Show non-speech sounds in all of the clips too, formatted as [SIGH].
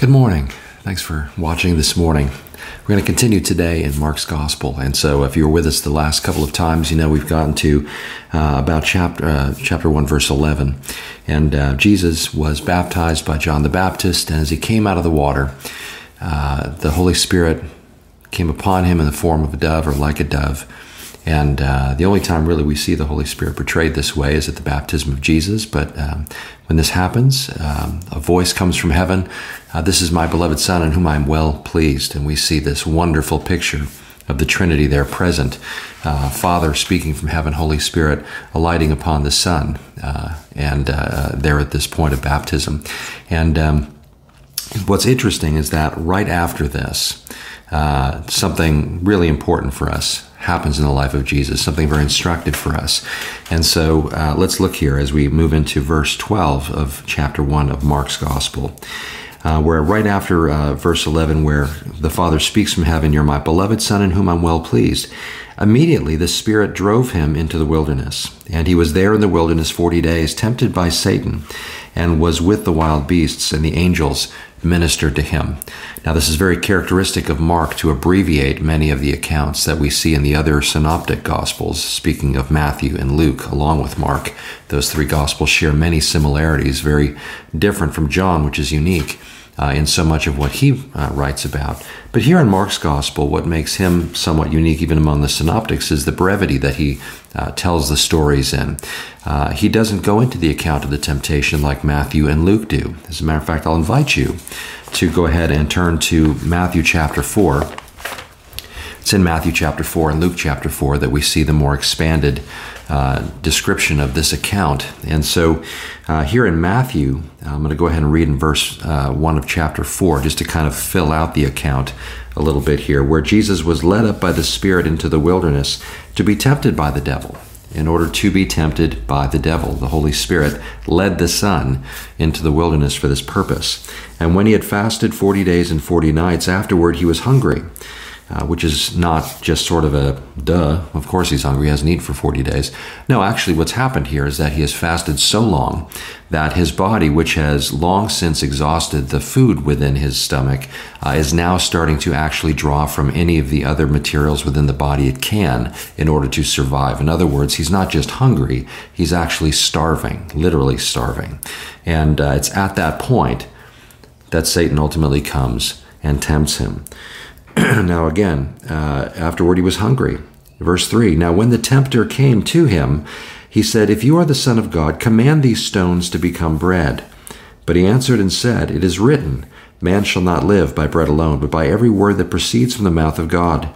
Good morning. Thanks for watching this morning. We're going to continue today in Mark's Gospel. And so, if you were with us the last couple of times, you know we've gotten to uh, about chapter, uh, chapter 1, verse 11. And uh, Jesus was baptized by John the Baptist. And as he came out of the water, uh, the Holy Spirit came upon him in the form of a dove or like a dove. And uh, the only time really we see the Holy Spirit portrayed this way is at the baptism of Jesus. But um, when this happens, um, a voice comes from heaven uh, This is my beloved Son in whom I am well pleased. And we see this wonderful picture of the Trinity there present uh, Father speaking from heaven, Holy Spirit alighting upon the Son, uh, and uh, there at this point of baptism. And um, what's interesting is that right after this, uh, something really important for us happens in the life of Jesus, something very instructive for us. And so uh, let's look here as we move into verse 12 of chapter 1 of Mark's Gospel. Uh, where right after uh, verse 11, where the Father speaks from heaven, You're my beloved Son in whom I'm well pleased. Immediately the Spirit drove him into the wilderness, and he was there in the wilderness 40 days, tempted by Satan, and was with the wild beasts, and the angels ministered to him. Now, this is very characteristic of Mark to abbreviate many of the accounts that we see in the other synoptic gospels, speaking of Matthew and Luke, along with Mark. Those three gospels share many similarities, very different from John, which is unique uh, in so much of what he uh, writes about. But here in Mark's gospel, what makes him somewhat unique, even among the synoptics, is the brevity that he uh, tells the stories in. Uh, he doesn't go into the account of the temptation like Matthew and Luke do. As a matter of fact, I'll invite you to go ahead and turn to Matthew chapter 4. It's in Matthew chapter 4 and Luke chapter 4 that we see the more expanded uh, description of this account. And so uh, here in Matthew, I'm going to go ahead and read in verse uh, 1 of chapter 4 just to kind of fill out the account a little bit here, where Jesus was led up by the Spirit into the wilderness to be tempted by the devil. In order to be tempted by the devil, the Holy Spirit led the Son into the wilderness for this purpose. And when he had fasted 40 days and 40 nights, afterward he was hungry uh, which is not just sort of a duh, of course he's hungry, he hasn't eaten for 40 days. No, actually, what's happened here is that he has fasted so long that his body, which has long since exhausted the food within his stomach, uh, is now starting to actually draw from any of the other materials within the body it can in order to survive. In other words, he's not just hungry, he's actually starving, literally starving. And uh, it's at that point that Satan ultimately comes and tempts him. [CLEARS THROAT] now, again, uh, afterward he was hungry. Verse 3 Now, when the tempter came to him, he said, If you are the Son of God, command these stones to become bread. But he answered and said, It is written, Man shall not live by bread alone, but by every word that proceeds from the mouth of God.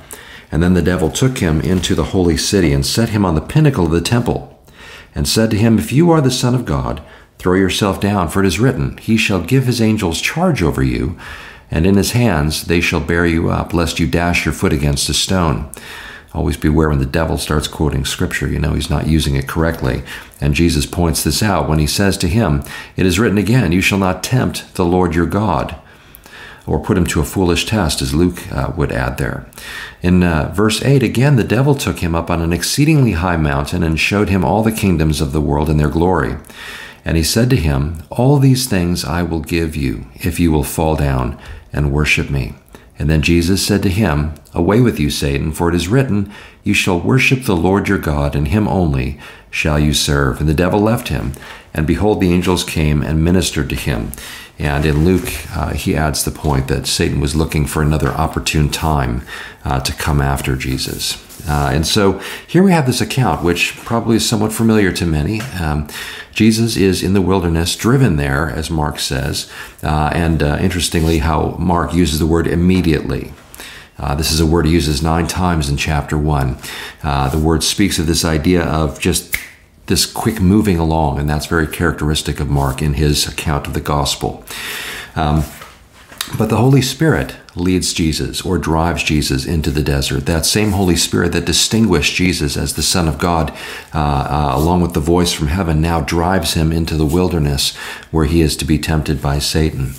And then the devil took him into the holy city and set him on the pinnacle of the temple, and said to him, If you are the Son of God, throw yourself down, for it is written, He shall give his angels charge over you and in his hands they shall bear you up, lest you dash your foot against a stone. Always beware when the devil starts quoting scripture, you know he's not using it correctly. And Jesus points this out when he says to him, It is written again, You shall not tempt the Lord your God. Or put him to a foolish test, as Luke uh, would add there. In uh, verse 8, again, the devil took him up on an exceedingly high mountain and showed him all the kingdoms of the world and their glory. And he said to him, All these things I will give you, if you will fall down and worship me. And then Jesus said to him, Away with you, Satan, for it is written, You shall worship the Lord your God, and him only shall you serve. And the devil left him, and behold, the angels came and ministered to him. And in Luke, uh, he adds the point that Satan was looking for another opportune time uh, to come after Jesus. Uh, and so here we have this account, which probably is somewhat familiar to many. Um, Jesus is in the wilderness, driven there, as Mark says. Uh, and uh, interestingly, how Mark uses the word immediately. Uh, this is a word he uses nine times in chapter one. Uh, the word speaks of this idea of just this quick moving along, and that's very characteristic of Mark in his account of the gospel. Um, but the Holy Spirit leads Jesus or drives Jesus into the desert. That same Holy Spirit that distinguished Jesus as the Son of God, uh, uh, along with the voice from heaven, now drives him into the wilderness where he is to be tempted by Satan.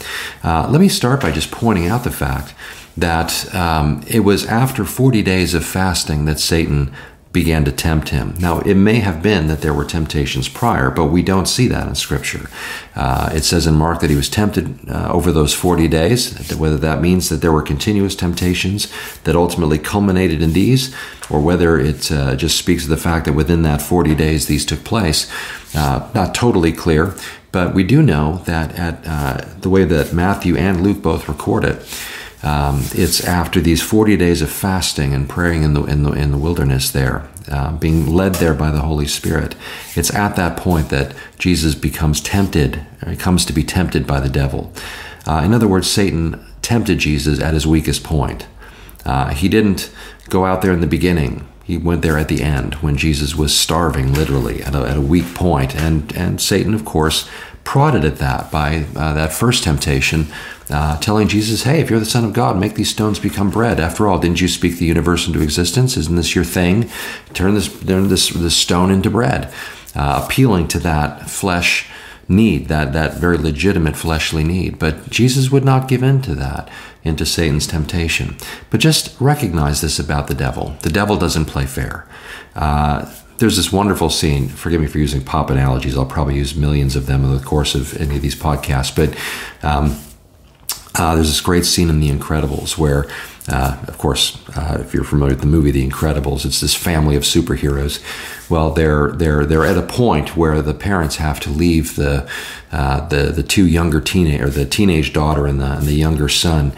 Uh, let me start by just pointing out the fact that um, it was after 40 days of fasting that Satan began to tempt him. Now, it may have been that there were temptations prior, but we don't see that in Scripture. Uh, it says in Mark that he was tempted uh, over those 40 days, whether that means that there were continuous temptations that ultimately culminated in these, or whether it uh, just speaks of the fact that within that 40 days these took place. Uh, not totally clear, but we do know that at uh, the way that Matthew and Luke both record it, um, it's after these 40 days of fasting and praying in the, in the, in the wilderness there, uh, being led there by the Holy Spirit. It's at that point that Jesus becomes tempted, he comes to be tempted by the devil. Uh, in other words, Satan tempted Jesus at his weakest point. Uh, he didn't go out there in the beginning. He went there at the end when Jesus was starving, literally, at a, at a weak point. And, and Satan, of course, prodded at that by uh, that first temptation, uh, telling Jesus, Hey, if you're the Son of God, make these stones become bread. After all, didn't you speak the universe into existence? Isn't this your thing? Turn this, turn this, this stone into bread. Uh, appealing to that flesh need, that, that very legitimate fleshly need. But Jesus would not give in to that, into Satan's temptation. But just recognize this about the devil the devil doesn't play fair. Uh, there's this wonderful scene. Forgive me for using pop analogies. I'll probably use millions of them in the course of any of these podcasts. But um, uh, there's this great scene in The Incredibles where, uh, of course, uh, if you're familiar with the movie The Incredibles, it's this family of superheroes. Well, they're they're they're at a point where the parents have to leave the uh, the the two younger teenage or the teenage daughter and the and the younger son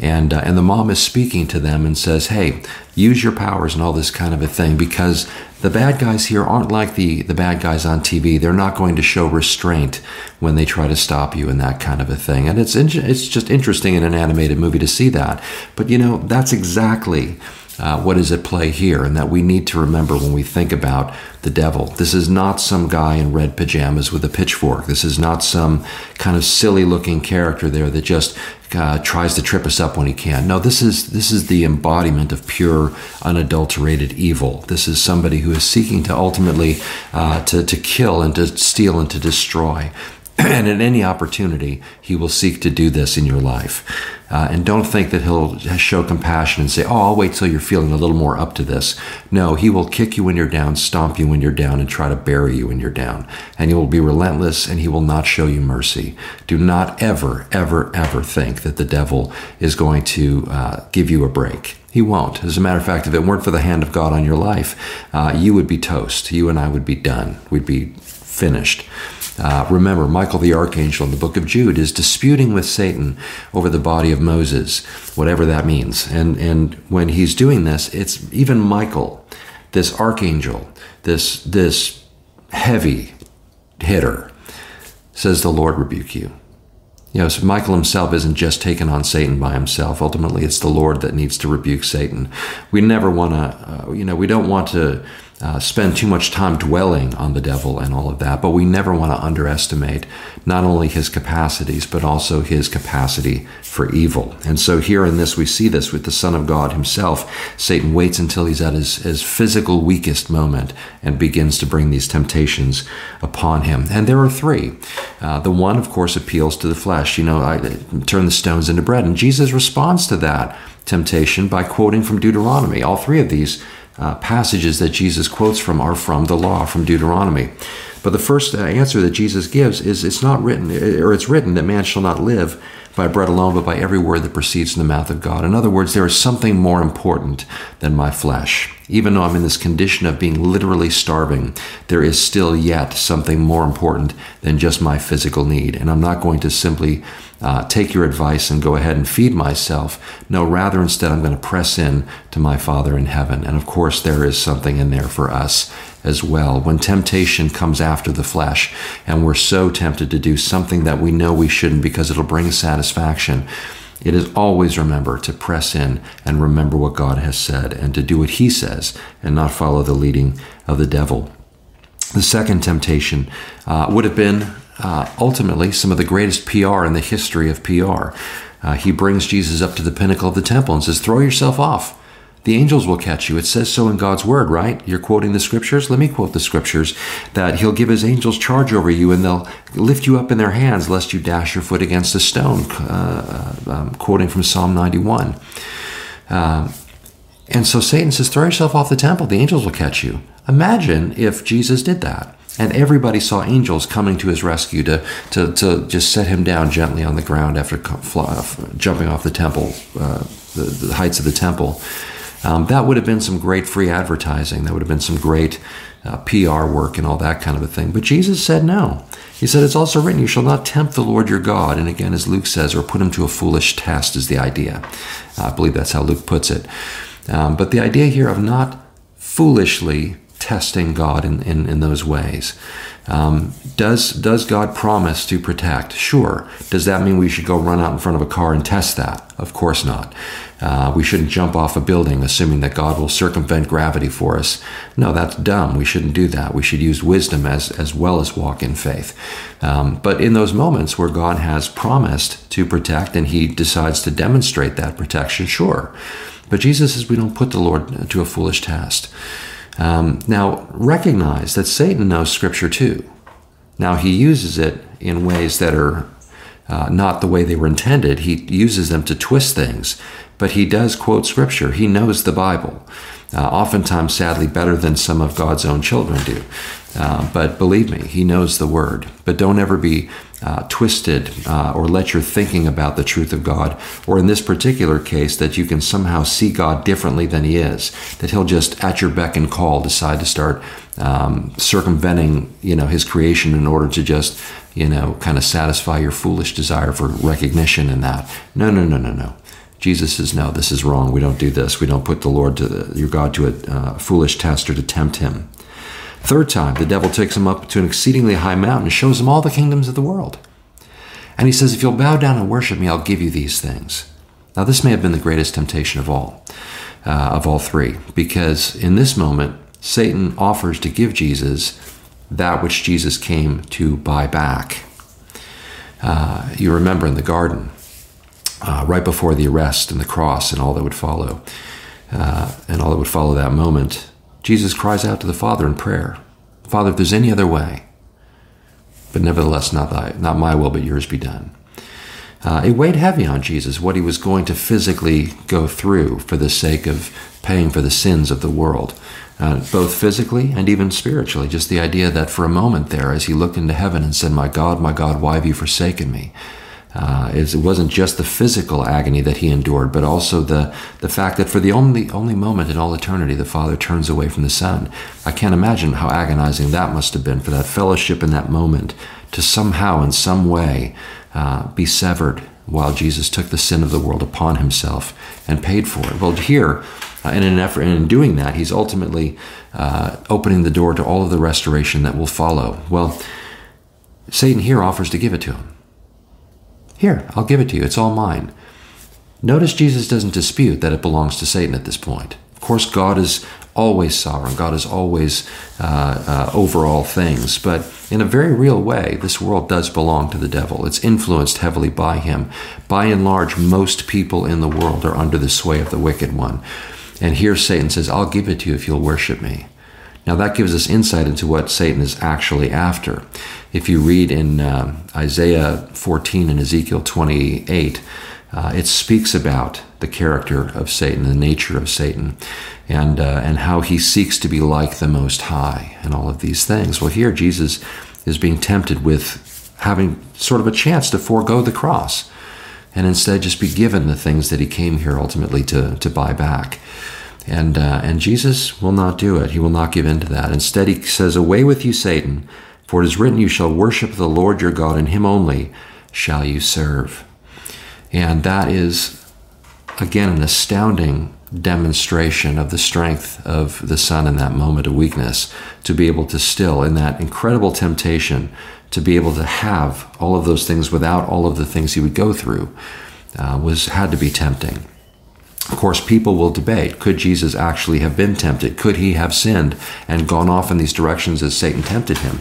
and uh, and the mom is speaking to them and says, "Hey, use your powers and all this kind of a thing because the bad guys here aren't like the the bad guys on TV. They're not going to show restraint when they try to stop you and that kind of a thing. And it's it's just interesting in an animated movie to see that. But you know, that's exactly uh, what is at play here, and that we need to remember when we think about the devil. This is not some guy in red pajamas with a pitchfork. This is not some kind of silly looking character there that just uh, tries to trip us up when he can. No, this is this is the embodiment of pure, unadulterated evil. This is somebody who is seeking to ultimately uh, to to kill and to steal and to destroy. [CLEARS THROAT] and at any opportunity, he will seek to do this in your life. Uh, and don't think that he'll show compassion and say, Oh, I'll wait till you're feeling a little more up to this. No, he will kick you when you're down, stomp you when you're down, and try to bury you when you're down. And he will be relentless and he will not show you mercy. Do not ever, ever, ever think that the devil is going to uh, give you a break. He won't. As a matter of fact, if it weren't for the hand of God on your life, uh, you would be toast. You and I would be done. We'd be finished. Uh, remember, Michael the archangel in the book of Jude is disputing with Satan over the body of Moses, whatever that means. And, and when he's doing this, it's even Michael, this archangel, this, this heavy hitter, says, The Lord rebuke you. You know, so Michael himself isn't just taking on Satan by himself. Ultimately, it's the Lord that needs to rebuke Satan. We never want to, uh, you know, we don't want to uh, spend too much time dwelling on the devil and all of that, but we never want to underestimate not only his capacities, but also his capacity for evil. And so here in this, we see this with the Son of God himself. Satan waits until he's at his, his physical weakest moment and begins to bring these temptations upon him. And there are three. Uh, the one, of course, appeals to the flesh. You know, I turn the stones into bread. And Jesus responds to that temptation by quoting from Deuteronomy. All three of these uh, passages that Jesus quotes from are from the law, from Deuteronomy. But the first uh, answer that Jesus gives is it's not written, or it's written that man shall not live by bread alone, but by every word that proceeds from the mouth of God. In other words, there is something more important than my flesh. Even though I'm in this condition of being literally starving, there is still yet something more important than just my physical need. And I'm not going to simply uh, take your advice and go ahead and feed myself. No, rather, instead, I'm going to press in to my Father in heaven. And of course, there is something in there for us as well. When temptation comes after the flesh and we're so tempted to do something that we know we shouldn't because it'll bring satisfaction, it is always remember to press in and remember what God has said and to do what He says and not follow the leading of the devil. The second temptation uh, would have been uh, ultimately some of the greatest PR in the history of PR. Uh, he brings Jesus up to the pinnacle of the temple and says, Throw yourself off. The angels will catch you. It says so in God's word, right? You're quoting the scriptures? Let me quote the scriptures that He'll give His angels charge over you and they'll lift you up in their hands lest you dash your foot against a stone. Uh, uh um, quoting from Psalm 91. Uh, And so Satan says, throw yourself off the temple. The angels will catch you. Imagine if Jesus did that. And everybody saw angels coming to his rescue to, to, to just set him down gently on the ground after jumping off the temple, uh, the, the, heights of the temple. Um, that would have been some great free advertising. That would have been some great uh, PR work and all that kind of a thing. But Jesus said no. He said, It's also written, You shall not tempt the Lord your God. And again, as Luke says, or put him to a foolish test is the idea. I believe that's how Luke puts it. Um, but the idea here of not foolishly testing God in, in, in those ways. Um, does, does God promise to protect? Sure. Does that mean we should go run out in front of a car and test that? Of course not. Uh, we shouldn't jump off a building assuming that God will circumvent gravity for us. No, that's dumb. We shouldn't do that. We should use wisdom as, as well as walk in faith. Um, but in those moments where God has promised to protect and he decides to demonstrate that protection, sure. But Jesus says we don't put the Lord to a foolish test. Um, now, recognize that Satan knows Scripture too. Now, he uses it in ways that are uh, not the way they were intended. He uses them to twist things, but he does quote Scripture. He knows the Bible, uh, oftentimes, sadly, better than some of God's own children do. Uh, but believe me, he knows the Word. But don't ever be uh, twisted uh, or let your thinking about the truth of God, or in this particular case, that you can somehow see God differently than He is, that He'll just at your beck and call decide to start um, circumventing, you know, His creation in order to just, you know, kind of satisfy your foolish desire for recognition in that. No, no, no, no, no. Jesus says, no, this is wrong. We don't do this. We don't put the Lord to the, your God to a uh, foolish test or to tempt Him. Third time, the devil takes him up to an exceedingly high mountain and shows him all the kingdoms of the world. And he says, If you'll bow down and worship me, I'll give you these things. Now, this may have been the greatest temptation of all, uh, of all three, because in this moment, Satan offers to give Jesus that which Jesus came to buy back. Uh, you remember in the garden, uh, right before the arrest and the cross and all that would follow, uh, and all that would follow that moment, Jesus cries out to the Father in prayer Father, if there's any other way, but nevertheless, not, thy, not my will, but yours be done. Uh, it weighed heavy on Jesus what he was going to physically go through for the sake of paying for the sins of the world, uh, both physically and even spiritually. Just the idea that for a moment there, as he looked into heaven and said, My God, my God, why have you forsaken me? Uh, it wasn't just the physical agony that he endured, but also the, the fact that for the only only moment in all eternity, the Father turns away from the Son. I can't imagine how agonizing that must have been for that fellowship in that moment to somehow, in some way, uh, be severed while Jesus took the sin of the world upon himself and paid for it. Well, here, uh, in an effort, and in doing that, he's ultimately uh, opening the door to all of the restoration that will follow. Well, Satan here offers to give it to him. Here, I'll give it to you. It's all mine. Notice Jesus doesn't dispute that it belongs to Satan at this point. Of course, God is always sovereign. God is always uh, uh, over all things. But in a very real way, this world does belong to the devil. It's influenced heavily by him. By and large, most people in the world are under the sway of the wicked one. And here Satan says, I'll give it to you if you'll worship me. Now, that gives us insight into what Satan is actually after. If you read in uh, Isaiah 14 and Ezekiel 28, uh, it speaks about the character of Satan, the nature of Satan, and, uh, and how he seeks to be like the Most High, and all of these things. Well, here Jesus is being tempted with having sort of a chance to forego the cross and instead just be given the things that he came here ultimately to, to buy back. And, uh, and Jesus will not do it. He will not give in to that. Instead, he says, Away with you, Satan, for it is written, You shall worship the Lord your God, and him only shall you serve. And that is, again, an astounding demonstration of the strength of the Son in that moment of weakness, to be able to still, in that incredible temptation, to be able to have all of those things without all of the things he would go through, uh, was had to be tempting. Of course, people will debate could Jesus actually have been tempted? Could he have sinned and gone off in these directions as Satan tempted him?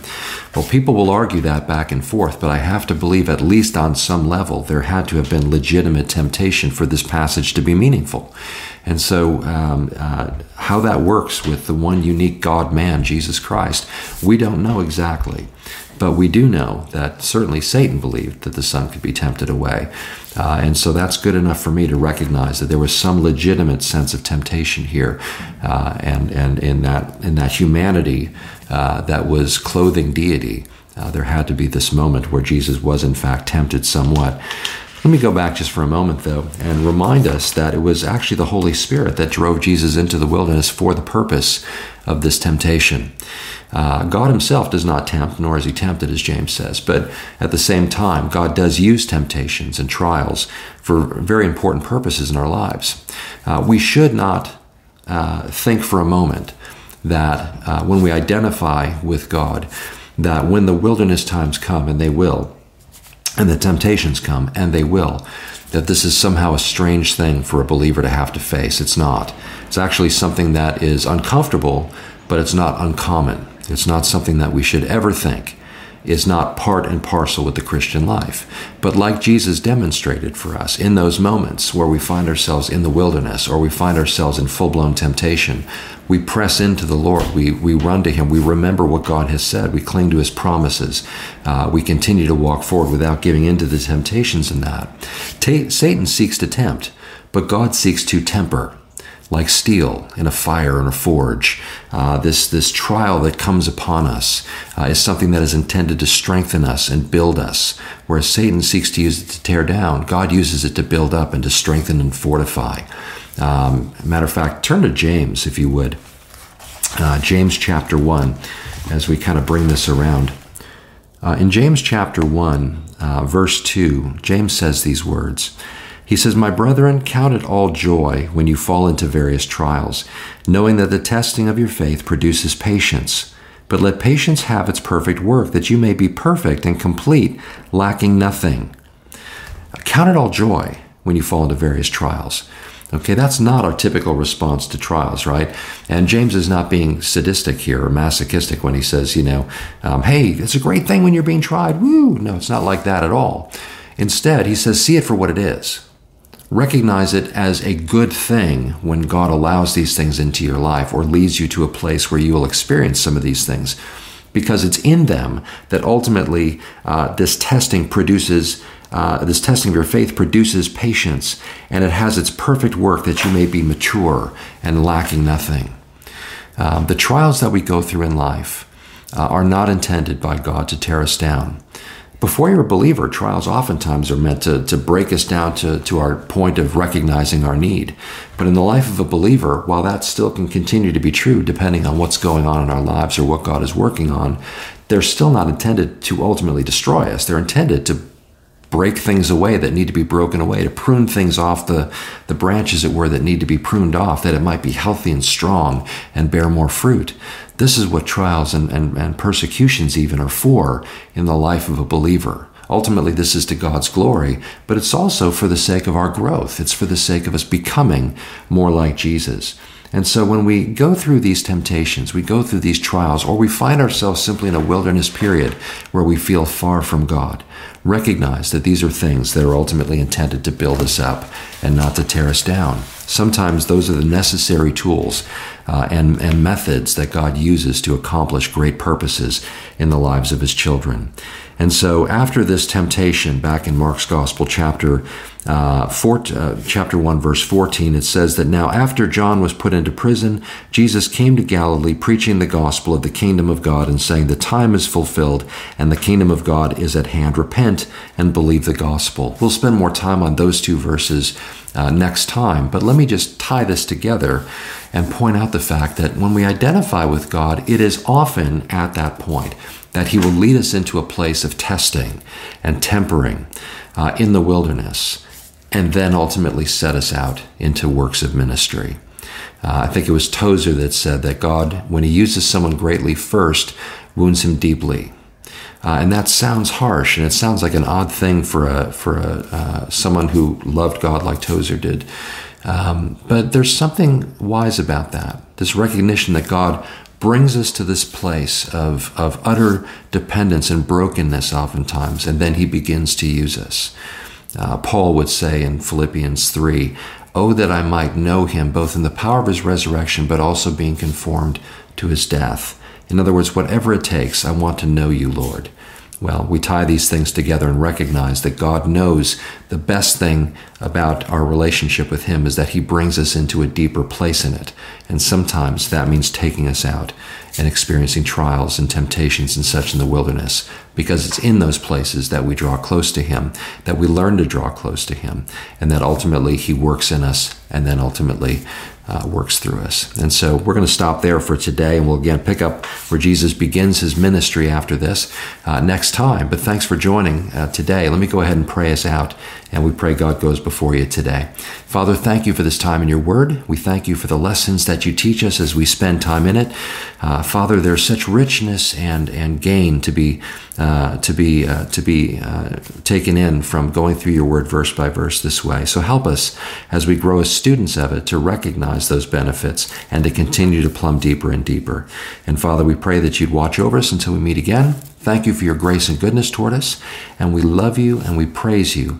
Well, people will argue that back and forth, but I have to believe, at least on some level, there had to have been legitimate temptation for this passage to be meaningful. And so, um, uh, how that works with the one unique God man, Jesus Christ, we don't know exactly. But we do know that certainly Satan believed that the Son could be tempted away. Uh, and so that's good enough for me to recognize that there was some legitimate sense of temptation here, uh, and and in that in that humanity uh, that was clothing deity, uh, there had to be this moment where Jesus was in fact tempted somewhat. Let me go back just for a moment, though, and remind us that it was actually the Holy Spirit that drove Jesus into the wilderness for the purpose of this temptation. Uh, God Himself does not tempt, nor is He tempted, as James says. But at the same time, God does use temptations and trials for very important purposes in our lives. Uh, we should not uh, think for a moment that uh, when we identify with God, that when the wilderness times come, and they will, and the temptations come, and they will, that this is somehow a strange thing for a believer to have to face. It's not. It's actually something that is uncomfortable, but it's not uncommon. It's not something that we should ever think is not part and parcel with the Christian life. But like Jesus demonstrated for us in those moments where we find ourselves in the wilderness or we find ourselves in full blown temptation, we press into the Lord. We, we run to Him. We remember what God has said. We cling to His promises. Uh, we continue to walk forward without giving in to the temptations in that. Ta- Satan seeks to tempt, but God seeks to temper like steel in a fire in a forge. Uh, this, this trial that comes upon us uh, is something that is intended to strengthen us and build us. Whereas Satan seeks to use it to tear down, God uses it to build up and to strengthen and fortify. Um, matter of fact, turn to James, if you would. Uh, James chapter 1, as we kind of bring this around. Uh, in James chapter 1, uh, verse 2, James says these words. He says, My brethren, count it all joy when you fall into various trials, knowing that the testing of your faith produces patience. But let patience have its perfect work, that you may be perfect and complete, lacking nothing. Count it all joy when you fall into various trials. Okay, that's not our typical response to trials, right? And James is not being sadistic here or masochistic when he says, you know, um, hey, it's a great thing when you're being tried. Woo! No, it's not like that at all. Instead, he says, see it for what it is recognize it as a good thing when God allows these things into your life or leads you to a place where you will experience some of these things. Because it's in them that ultimately uh, this testing produces, uh, this testing of your faith produces patience, and it has its perfect work that you may be mature and lacking nothing. Um, the trials that we go through in life uh, are not intended by God to tear us down. Before you're a believer, trials oftentimes are meant to, to break us down to, to our point of recognizing our need. But in the life of a believer, while that still can continue to be true, depending on what's going on in our lives or what God is working on, they're still not intended to ultimately destroy us. They're intended to break things away that need to be broken away, to prune things off the, the branches, it were, that need to be pruned off, that it might be healthy and strong and bear more fruit. This is what trials and, and, and persecutions even are for in the life of a believer. Ultimately, this is to God's glory, but it's also for the sake of our growth. It's for the sake of us becoming more like Jesus. And so when we go through these temptations, we go through these trials, or we find ourselves simply in a wilderness period where we feel far from God, recognize that these are things that are ultimately intended to build us up and not to tear us down. Sometimes those are the necessary tools uh, and, and methods that God uses to accomplish great purposes in the lives of his children. And so after this temptation, back in Mark's Gospel, chapter uh, four, uh, chapter 1, verse 14, it says that now after John was put into prison, Jesus came to Galilee preaching the gospel of the kingdom of God and saying, The time is fulfilled and the kingdom of God is at hand. Repent and believe the gospel. We'll spend more time on those two verses uh, next time, but let me just tie this together and point out the fact that when we identify with God, it is often at that point that He will lead us into a place of testing and tempering uh, in the wilderness and then ultimately set us out into works of ministry. Uh, I think it was Tozer that said that God, when He uses someone greatly first, wounds him deeply. Uh, and that sounds harsh, and it sounds like an odd thing for a for a uh, someone who loved God like Tozer did. Um, but there's something wise about that. This recognition that God brings us to this place of, of utter dependence and brokenness, oftentimes, and then He begins to use us. Uh, Paul would say in Philippians 3 Oh, that I might know him both in the power of his resurrection, but also being conformed to his death. In other words, whatever it takes, I want to know you, Lord. Well, we tie these things together and recognize that God knows the best thing about our relationship with Him is that He brings us into a deeper place in it. And sometimes that means taking us out and experiencing trials and temptations and such in the wilderness, because it's in those places that we draw close to Him, that we learn to draw close to Him, and that ultimately He works in us and then ultimately uh, works through us. And so we're going to stop there for today, and we'll again pick up where Jesus begins his ministry after this uh, next time. But thanks for joining uh, today. Let me go ahead and pray us out, and we pray God goes before you today. Father, thank you for this time in your word. We thank you for the lessons that you teach us as we spend time in it. Uh, Father, there's such richness and, and gain to be uh, to be uh, to be uh, taken in from going through your word verse by verse this way. So help us as we grow as students of it to recognize those benefits and to continue to plumb deeper and deeper. And Father, we pray that you'd watch over us until we meet again. Thank you for your grace and goodness toward us, and we love you and we praise you,